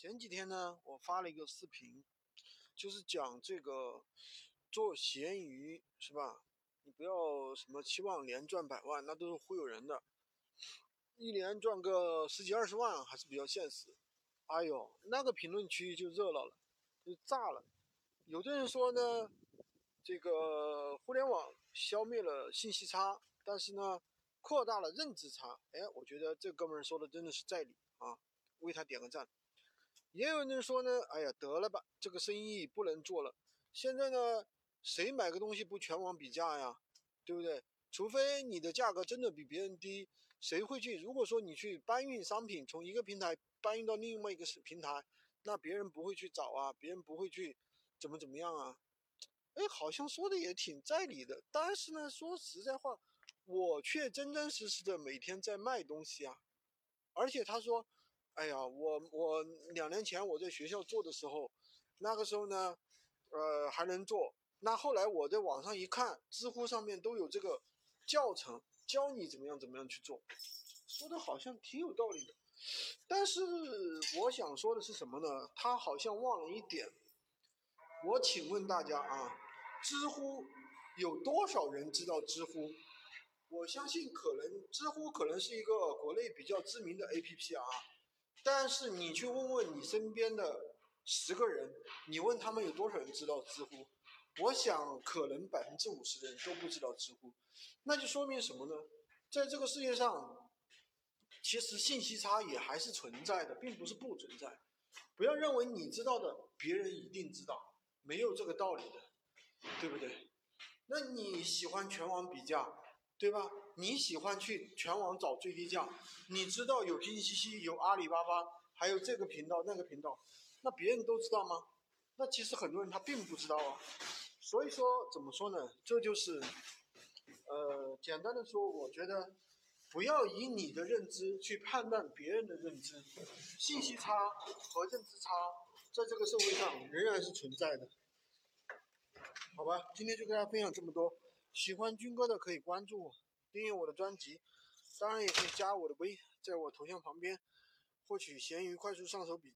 前几天呢，我发了一个视频，就是讲这个做闲鱼是吧？你不要什么期望连赚百万，那都是忽悠人的。一年赚个十几二十万还是比较现实。哎呦，那个评论区就热闹了，就炸了。有的人说呢，这个互联网消灭了信息差，但是呢，扩大了认知差。哎，我觉得这哥们说的真的是在理啊，为他点个赞。也有人说呢，哎呀，得了吧，这个生意不能做了。现在呢，谁买个东西不全网比价呀？对不对？除非你的价格真的比别人低，谁会去？如果说你去搬运商品，从一个平台搬运到另外一个平台，那别人不会去找啊，别人不会去怎么怎么样啊？哎，好像说的也挺在理的。但是呢，说实在话，我却真真实实的每天在卖东西啊，而且他说。哎呀，我我两年前我在学校做的时候，那个时候呢，呃还能做。那后来我在网上一看，知乎上面都有这个教程，教你怎么样怎么样去做，说的好像挺有道理的。但是我想说的是什么呢？他好像忘了一点。我请问大家啊，知乎有多少人知道知乎？我相信可能知乎可能是一个国内比较知名的 APP 啊。但是你去问问你身边的十个人，你问他们有多少人知道知乎？我想可能百分之五十的人都不知道知乎，那就说明什么呢？在这个世界上，其实信息差也还是存在的，并不是不存在。不要认为你知道的别人一定知道，没有这个道理的，对不对？那你喜欢全网比价？对吧？你喜欢去全网找最低价，你知道有拼夕夕、有阿里巴巴，还有这个频道、那个频道，那别人都知道吗？那其实很多人他并不知道啊。所以说，怎么说呢？这就是，呃，简单的说，我觉得不要以你的认知去判断别人的认知，信息差和认知差在这个社会上仍然是存在的。好吧，今天就跟大家分享这么多。喜欢军哥的可以关注我，订阅我的专辑，当然也可以加我的微，在我头像旁边获取闲鱼快速上手笔。